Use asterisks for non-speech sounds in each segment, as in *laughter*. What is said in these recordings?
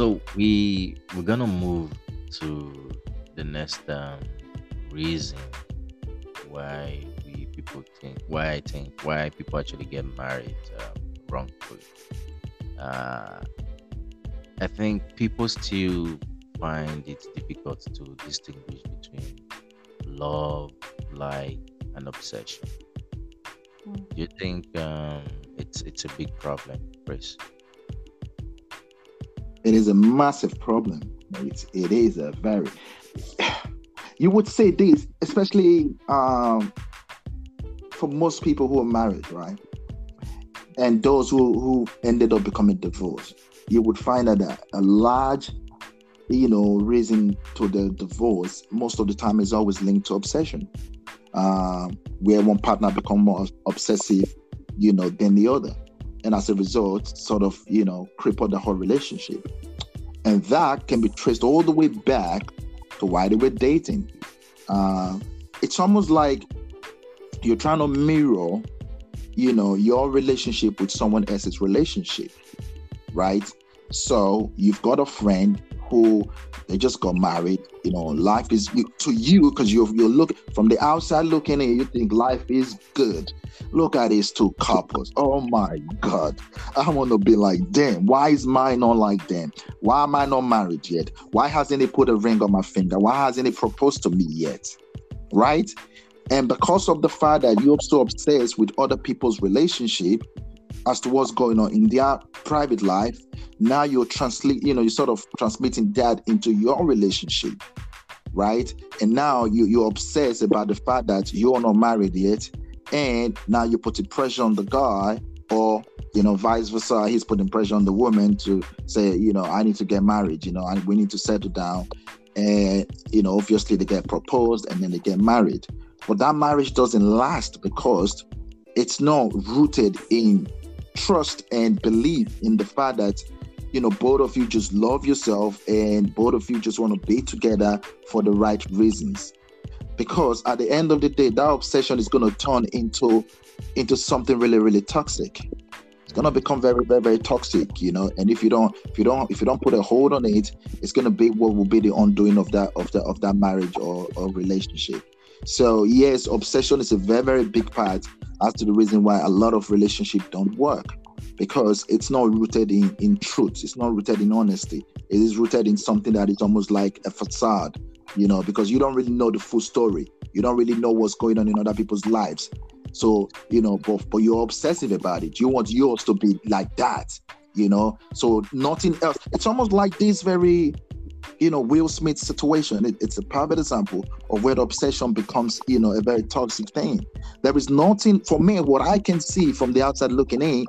So we we're gonna move to the next um, reason why we people think why I think why people actually get married um, wrongfully. Uh, I think people still find it difficult to distinguish between love, like, and obsession. Mm. Do you think um, it's it's a big problem, Chris? It is a massive problem. It, it is a very. *sighs* You would say this, especially um, for most people who are married, right? And those who, who ended up becoming divorced. You would find that a, a large, you know, reason to the divorce most of the time is always linked to obsession, um, where one partner become more obsessive, you know, than the other, and as a result, sort of, you know, cripple the whole relationship. And that can be traced all the way back to why they were dating. Uh, it's almost like you're trying to mirror, you know, your relationship with someone else's relationship, right? So you've got a friend who they just got married. You know, life is to you because you're you're look from the outside looking in, you think life is good. Look at these two couples. Oh my God. I want to be like them. Why is mine not like them? Why am I not married yet? Why hasn't he put a ring on my finger? Why hasn't he proposed to me yet? Right? And because of the fact that you're so obsessed with other people's relationship as to what's going on in their private life, now you're translate, you know, you're sort of transmitting that into your relationship, right? And now you, you're obsessed about the fact that you're not married yet, and now you're putting pressure on the guy, or you know, vice versa. He's putting pressure on the woman to say, you know, I need to get married, you know, and we need to settle down. And you know, obviously they get proposed and then they get married. But that marriage doesn't last because it's not rooted in trust and belief in the fact that you know both of you just love yourself and both of you just want to be together for the right reasons. Because at the end of the day that obsession is going to turn into into something really really toxic. It's going to become very very very toxic you know? And if you don't if you don't if you don't put a hold on it it's going to be what will be the undoing of that of that of that marriage or, or relationship. So yes obsession is a very very big part as to the reason why a lot of relationships don't work because it's not rooted in, in truth. It's not rooted in honesty. It is rooted in something that is almost like a facade you know because you don't really know the full story. You don't really know what's going on in other people's lives. So you know but, but you're obsessive about it. You want yours to be like that you know? So nothing else. It's almost like this very you know will smith situation. It, it's a private example of where the obsession becomes you know a very toxic thing. There is nothing for me what i can see from the outside looking in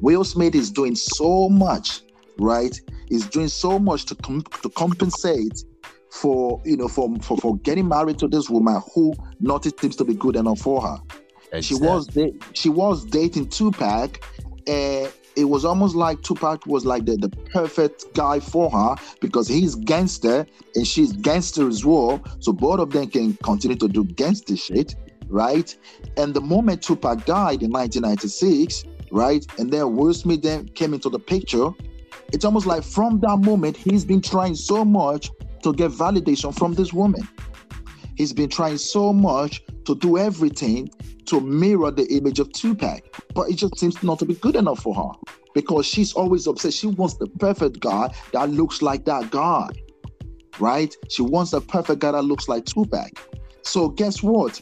will smith is doing so much right he's doing so much to com- to compensate for you know for, for for getting married to this woman who nothing seems to be good enough for her she was da- she was dating tupac and it was almost like Tupac was like the, the perfect guy for her because he's gangster and she's gangster as well. So both of them can continue to do gangster shit, right? And the moment Tupac died in 1996, right, and then Will Smith then came into the picture, it's almost like from that moment he's been trying so much to get validation from this woman. He's been trying so much to do everything to mirror the image of Tupac, but it just seems not to be good enough for her because she's always obsessed. She wants the perfect guy that looks like that guy, right? She wants the perfect guy that looks like Tupac. So guess what?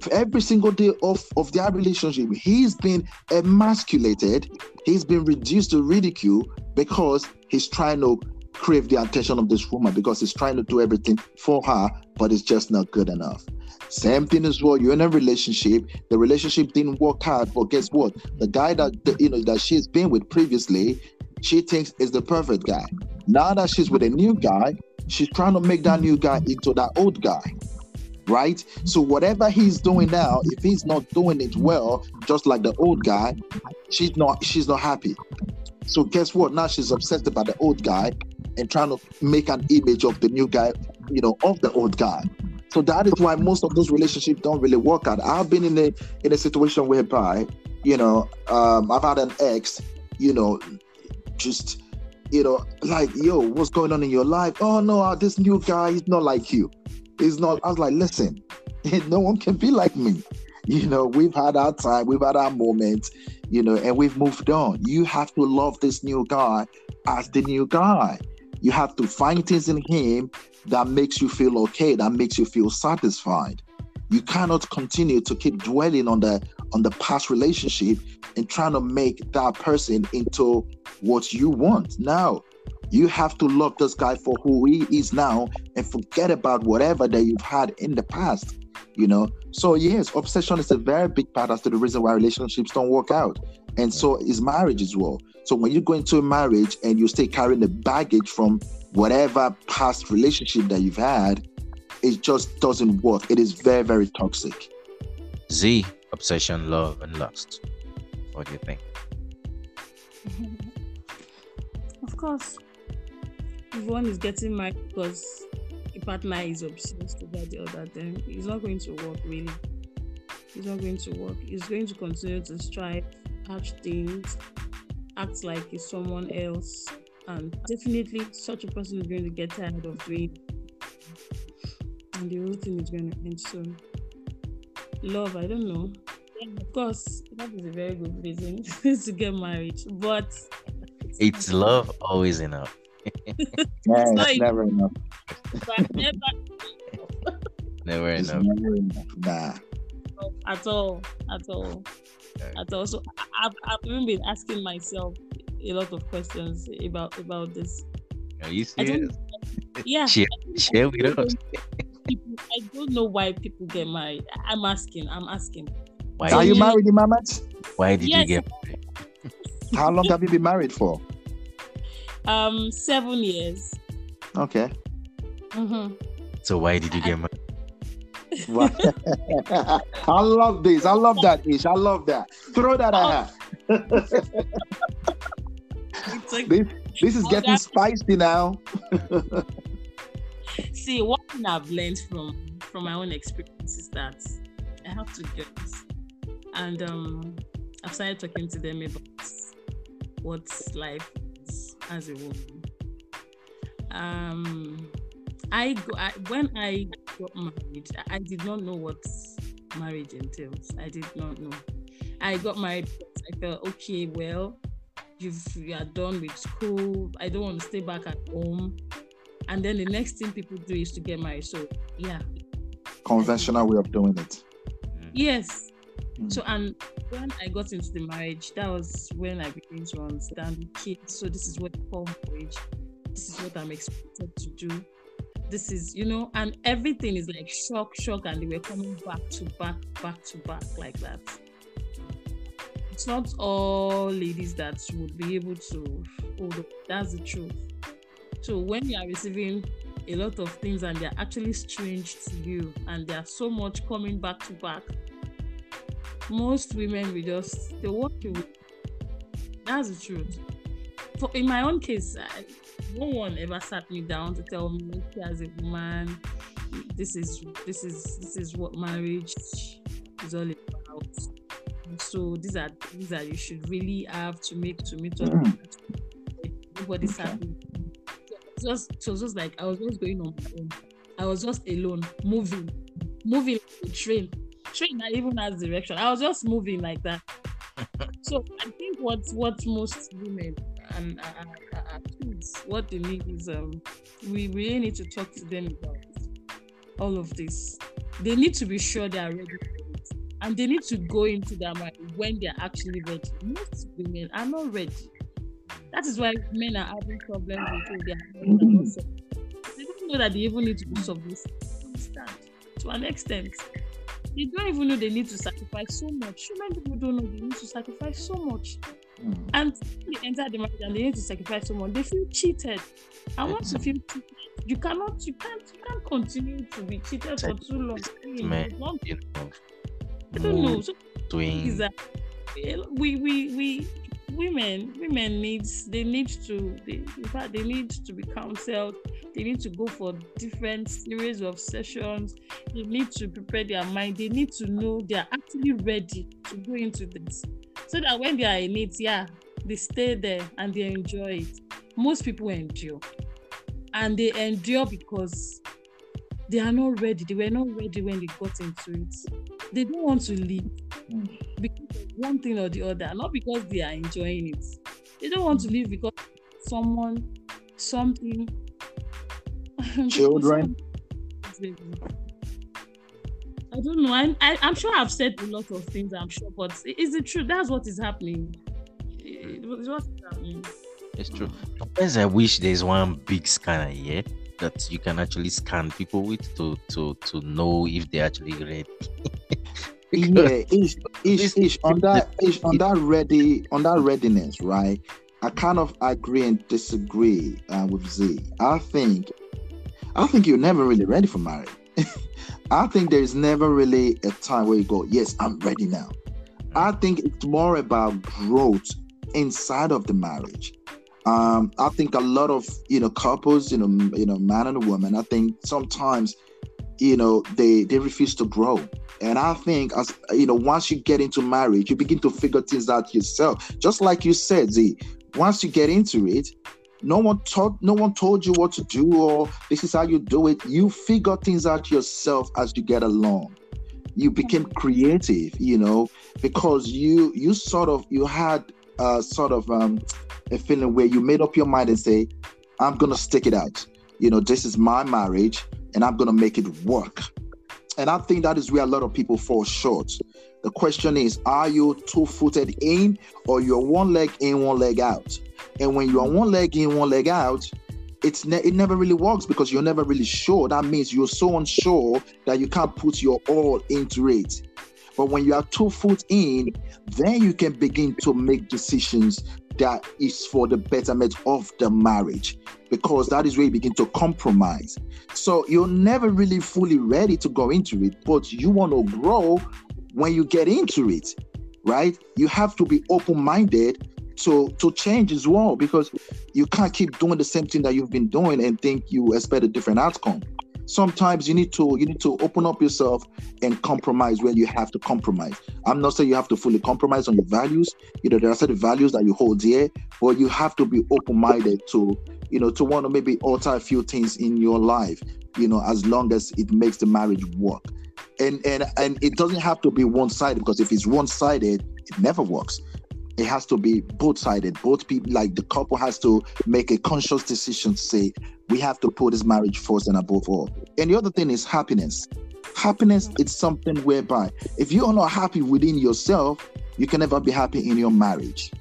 For every single day of, of their relationship, he's been emasculated, he's been reduced to ridicule because he's trying to crave the attention of this woman because he's trying to do everything for her, but it's just not good enough. Same thing as well. You're in a relationship. The relationship didn't work out, but guess what? The guy that the, you know that she's been with previously, she thinks is the perfect guy. Now that she's with a new guy, she's trying to make that new guy into that old guy. Right? So whatever he's doing now, if he's not doing it well, just like the old guy, she's not she's not happy. So guess what? Now she's obsessed about the old guy and trying to make an image of the new guy, you know, of the old guy. So that is why most of those relationships don't really work out. I've been in a in a situation whereby, you know, um, I've had an ex, you know, just you know, like, yo, what's going on in your life? Oh no, uh, this new guy, he's not like you. He's not. I was like, listen, *laughs* no one can be like me. You know, we've had our time, we've had our moments, you know, and we've moved on. You have to love this new guy as the new guy. You have to find things in him that makes you feel okay, that makes you feel satisfied. You cannot continue to keep dwelling on the on the past relationship and trying to make that person into what you want. Now, you have to love this guy for who he is now and forget about whatever that you've had in the past you know? So yes obsession is a very big part as to the reason why relationships don't work out. And so is marriage as well. So when you go into a marriage and you stay carrying the baggage from whatever past relationship that you've had it just doesn't work. It is very very toxic. Z obsession love and lust. What do you think? *laughs* Of course if one is getting married because a partner is obsessed about the other, then it's not going to work really. It's not going to work. It's going to continue to strive, patch things, act like it's someone else, and definitely such a person is going to get tired of doing and the whole thing is going to end soon. Love, I don't know. Yeah, of course, that is a very good reason *laughs* to get married, but it's love always enough. Yeah, it's never enough never, never enough. Never enough. Nah. At all, at all, at all. So I've, I've even been asking myself a lot of questions about about this. Are you serious? yeah. *laughs* Share, share with us. I don't know why people get married. I'm asking. I'm asking. Why? Are you married, Imamat? Why did yes. you get married? How long have you been married for? Um, seven years. Okay. Mm-hmm. So why did you get married? *laughs* I love this. I love that, Ish. I love that. Throw that at her. *laughs* like, this, this is getting spicy now. *laughs* See, what I've learned from from my own experience is that I have two girls, and um, I've started talking to them about what life is as a woman. Um, I, go, I when I got married, I did not know what marriage entails. I did not know. I got married. I felt okay. Well, you've you are done with school. I don't want to stay back at home. And then the next thing people do is to get married. So yeah. Conventional way of doing it. Yes. Mm. So and when I got into the marriage, that was when I began to understand kids. So this is what call marriage. This is what I'm expected to do this is you know and everything is like shock shock and they were coming back to back back to back like that it's not all ladies that would be able to hold up that's the truth so when you are receiving a lot of things and they're actually strange to you and they are so much coming back to back most women will just they walk away that's the truth. For in my own case I, no one ever sat me down to tell me as a woman this is this is this is what marriage is all about. So these are things that you should really have to make to meet up mm. nobody's happy just so just like i was just going on i was just alone moving moving like a train train that even has direction i was just moving like that *laughs* so i think what what most women and kids, what they need is um, we really need to talk to them about all of this. They need to be sure they are ready and they need to go into their mind when they are actually ready. Most women are not ready. That is why men are having problems with their also. They don't know that they even need to something. Understand to an extent. They don't even know they need to sacrifice so much. So many people don't know they need to sacrifice so much. Mm. And they enter the marriage and they need to sacrifice someone, they feel cheated. I want to feel cheated. You cannot, you can't, you can't continue to be cheated for too long. Man, you know, I don't know. So doing... that we we we women women needs they need to they, in fact they need to be counseled they need to go for different series of sessions they need to prepare their mind they need to know they are actually ready to go into this so that when they are in it, yeah, they stay there and they enjoy it. most people endure, and they endure because they are not ready. They were not ready when they got into it. They don't want to leave mm. of one thing or the other, not because they are enjoying it. They don't want to leave because someone, something, *laughs* Children. I don't know. I'm, I, I'm sure I've said a lot of things. I'm sure, but is it true? That's what is happening. It- It's what is happening. It's true. Sometimes I wish there's one big scanner here that you can actually scan people with to to to know if they're actually ready. *laughs* Yeah, ish, ish, ish, on that, ish, on that ready, on that readiness, right? I kind of agree and disagree uh, with Z. I think, I think you're never really ready for marriage. *laughs* I think there's never really a time where you go, yes, I'm ready now. I think it's more about growth inside of the marriage. Um, I think a lot of you know couples, you know, you know, man and woman. I think sometimes, you know, they they refuse to grow. And I think as you know, once you get into marriage, you begin to figure things out yourself. Just like you said, Z, once you get into it, no one taught no one told you what to do or this is how you do it. You figure things out yourself as you get along. You became creative, you know, because you you sort of you had uh sort of um a feeling where you made up your mind and say, I'm gonna stick it out. You know, this is my marriage and I'm gonna make it work. And I think that is where a lot of people fall short. The question is, are you two footed in or you're one leg in, one leg out? And when you're one leg in, one leg out, it's ne- it never really works because you're never really sure. That means you're so unsure that you can't put your all into it. But when you are two foot in, then you can begin to make decisions that is for the betterment of the marriage because that is where you begin to compromise. So you're never really fully ready to go into it, but you want to grow when you get into it, right? You have to be open-minded to to change as well because you can't keep doing the same thing that you've been doing and think you expect a different outcome. Sometimes you need to you need to open up yourself and compromise where you have to compromise. I'm not saying you have to fully compromise on your values. You know, there are certain values that you hold dear, but you have to be open-minded to you know to want to maybe alter a few things in your life you know as long as it makes the marriage work and and and it doesn't have to be one-sided because if it's one-sided it never works it has to be both-sided both people like the couple has to make a conscious decision to say we have to put this marriage first and above all and the other thing is happiness happiness is something whereby if you're not happy within yourself you can never be happy in your marriage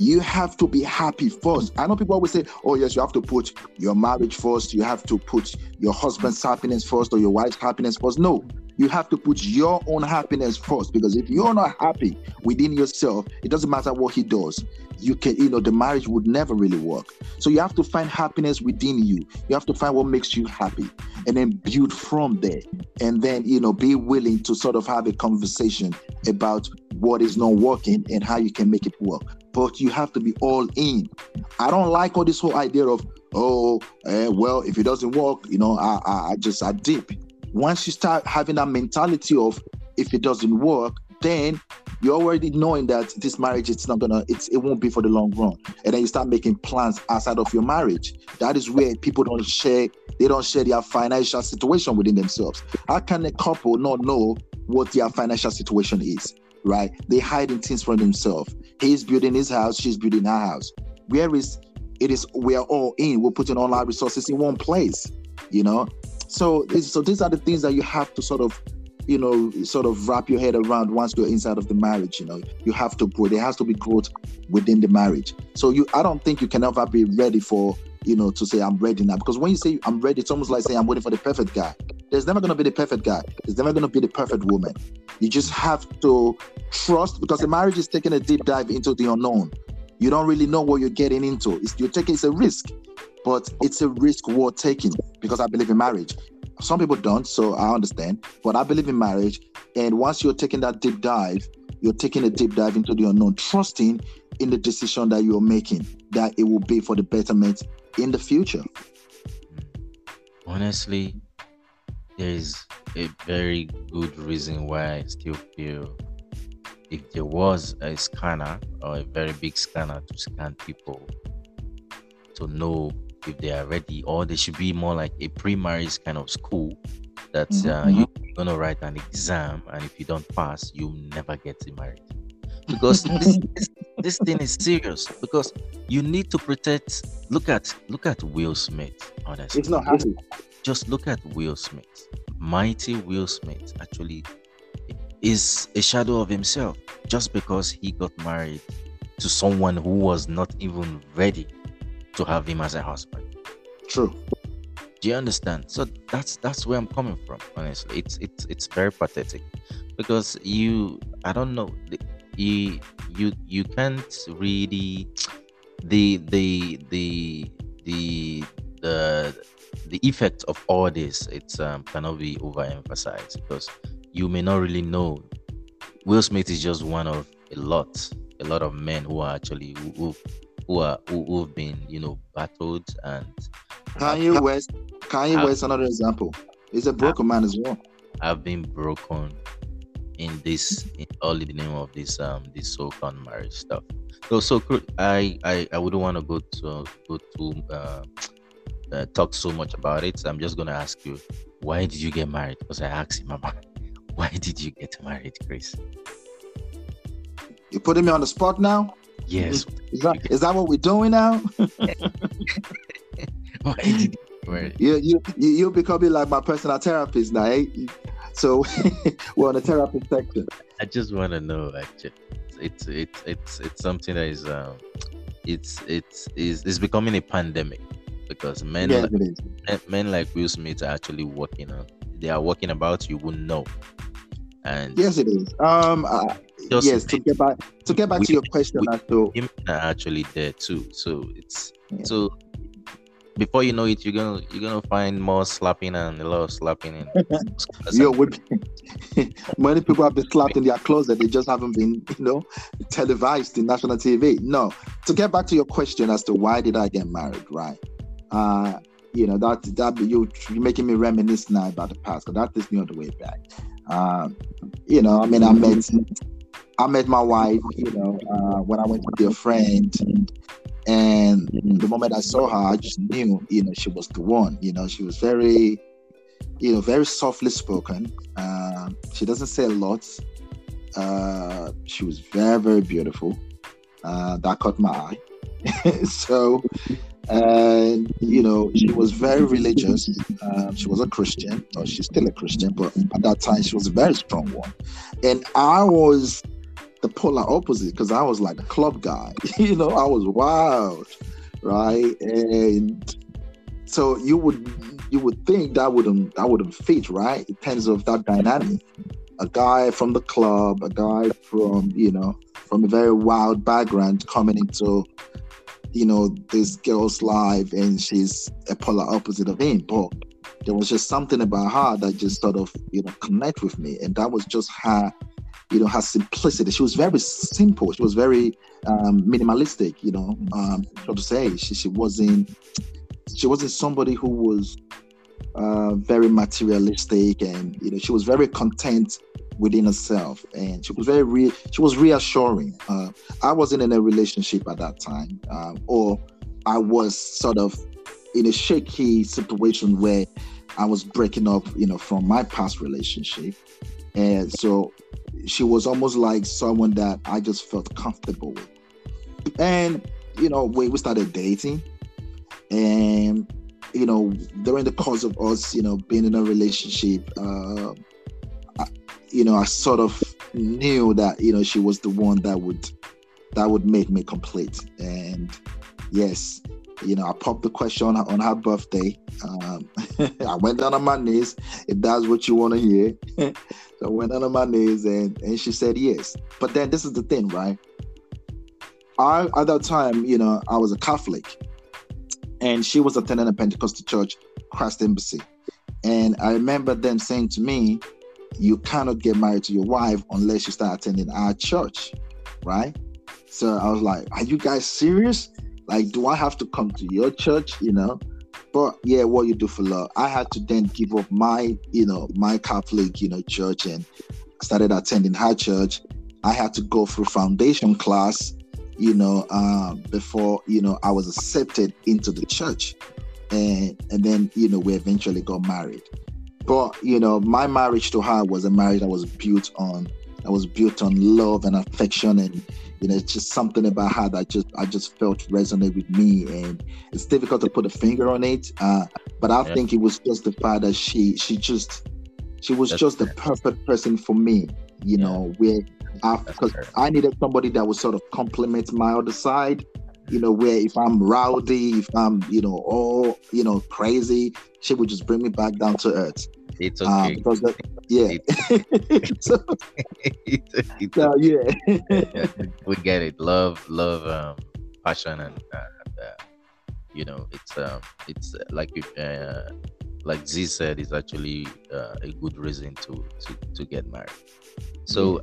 you have to be happy first. I know people always say, oh, yes, you have to put your marriage first. You have to put your husband's happiness first or your wife's happiness first. No, you have to put your own happiness first because if you're not happy within yourself, it doesn't matter what he does. You can, you know, the marriage would never really work. So you have to find happiness within you. You have to find what makes you happy and then build from there. And then, you know, be willing to sort of have a conversation about what is not working and how you can make it work but you have to be all in. I don't like all this whole idea of oh eh, well if it doesn't work, you know I, I I just I dip. Once you start having that mentality of if it doesn't work, then you're already knowing that this marriage it's not gonna it's it won't be for the long run, and then you start making plans outside of your marriage. That is where people don't share they don't share their financial situation within themselves. How can a couple not know what their financial situation is? Right? They hiding things from themselves. He's building his house, she's building her house. Where is it is we are all in, we're putting all our resources in one place, you know. So so these are the things that you have to sort of, you know, sort of wrap your head around once you're inside of the marriage. You know, you have to grow. There has to be growth within the marriage. So you, I don't think you can ever be ready for, you know, to say I'm ready now. Because when you say I'm ready, it's almost like saying I'm waiting for the perfect guy. There's never gonna be the perfect guy. There's never gonna be the perfect woman. You just have to trust because the marriage is taking a deep dive into the unknown. You don't really know what you're getting into. It's, you're taking it's a risk, but it's a risk worth taking because I believe in marriage. Some people don't, so I understand. But I believe in marriage, and once you're taking that deep dive, you're taking a deep dive into the unknown, trusting in the decision that you're making that it will be for the betterment in the future. honestly, there is a very good reason why I still feel if there was a scanner or a very big scanner to scan people to know if they are ready, or they should be more like a pre-marriage kind of school that uh, you're gonna write an exam, and if you don't pass, you never get married. Because *laughs* this, this this thing is serious. Because you need to protect. Look at look at Will Smith. Honestly, It's not happy. just look at Will Smith. Mighty Will Smith actually is a shadow of himself just because he got married to someone who was not even ready to have him as a husband. True. Do you understand? So that's that's where I'm coming from. Honestly, it's it's it's very pathetic because you I don't know you you you can't really the the the the the the effect of all this it's um cannot be overemphasized because you may not really know Will Smith is just one of a lot a lot of men who are actually who who, who are who, who've been you know battled and Kanye West. Kanye Have- West, another example. He's a broken man as well. I've been broken in this in all in the name of this um this so-called marriage stuff. So so I I, I wouldn't want to go to go to uh, uh, talk so much about it. So I'm just gonna ask you, why did you get married? Because I asked him, Mama, *laughs* why did you get married, Chris? You're putting me on the spot now. Yes. Is that is that what we're doing now? *laughs* *laughs* you you you you you're becoming like my personal therapist now. Eh? So *laughs* we're on the therapist section. I just want to know actually. It's it's it's it's something that is um it's it's is it's becoming a pandemic because men Yes, like, men- like Will Smith are actually working on they are working about you wouldn't know. And Yes, it is. Um. Just yes. To get back to get back to your question we- as to women are actually there too. So it's Yeah. so before you know it, you're gonna you're gonna find more slapping and a lot of slapping in *laughs* Yo, *laughs* many people have been slapped in their closet. They just haven't been, you know, televised in national TV. No. To get back to your question as to why did I get married, right? Uh, you know that that you you're making me reminisce now about the past because that all the way back. Um, you know, I mean, I met I met my wife, you know, uh, when I went to be a friend, and the moment I saw her, I just knew, you know, she was the one. You know, she was very you know, very softly spoken. Um, she doesn't say a lot. Uh, she was very, very beautiful. Uh, that caught my eye. *laughs* so, and you know, she was very religious. Um, she was a Christian, or she's still a Christian, but at that time she was a very strong one. And I was the polar opposite because I was like a club guy. *laughs* you know, I was wild, right? And so you would you would think that wouldn't um, that wouldn't fit right in terms of that dynamic a guy from the club a guy from you know from a very wild background coming into you know this girl's life and she's a polar opposite of him but there was just something about her that just sort of you know connect with me and that was just her you know her simplicity. She was very simple. She was very um minimalistic you know um so to say she, she wasn't she wasn't somebody who was uh, very materialistic and you know she was very content within herself and she was very re- she was reassuring. Uh, i wasn't in a relationship at that time um, or i was sort of in a shaky situation where i was breaking up you know from my past relationship. And so she was almost like someone that i just felt comfortable with. And you know we, we started dating. And you know during the course of us you know being in a relationship uh I, you know i sort of knew that you know she was the one that would that would make me complete. And yes you know i popped the question on her, birthday um *laughs* i went down on my knees if that's what you want to hear *laughs* so i went down on my knees and and she said yes but then this is the thing right i at that time you know i was a catholic and she was attending a Pentecostal church, Christ Embassy. And I remember them saying to me, You cannot get married to your wife unless you start attending our church, right? So I was like, Are you guys serious? Like, do I have to come to your church? You know? But yeah, what you do for love. I had to then give up my, you know, my Catholic, you know, church and started attending her church. I had to go through foundation class you know, uh, before you know I was accepted into the church, and and then you know we eventually got married. But you know, my marriage to her was a marriage that was built on that was built on love and affection and you know it's just something about her that just i just felt resonate with me and it's difficult to put a finger on it uh, but i yeah. think it was just the fact that she she just she was That's just the perfect person for me you yeah. know where because I, I needed somebody that would sort of complement my other side you know where if i'm rowdy if i'm you know all you know crazy she would just bring me back down to earth it's okay. Um, because yeah. so, it's, so, yeah. we get it. Love, love, um, passion, and, uh, and uh, you know, it's um, it's uh, like uh, like Z said, is actually uh, a good reason to to to get married. So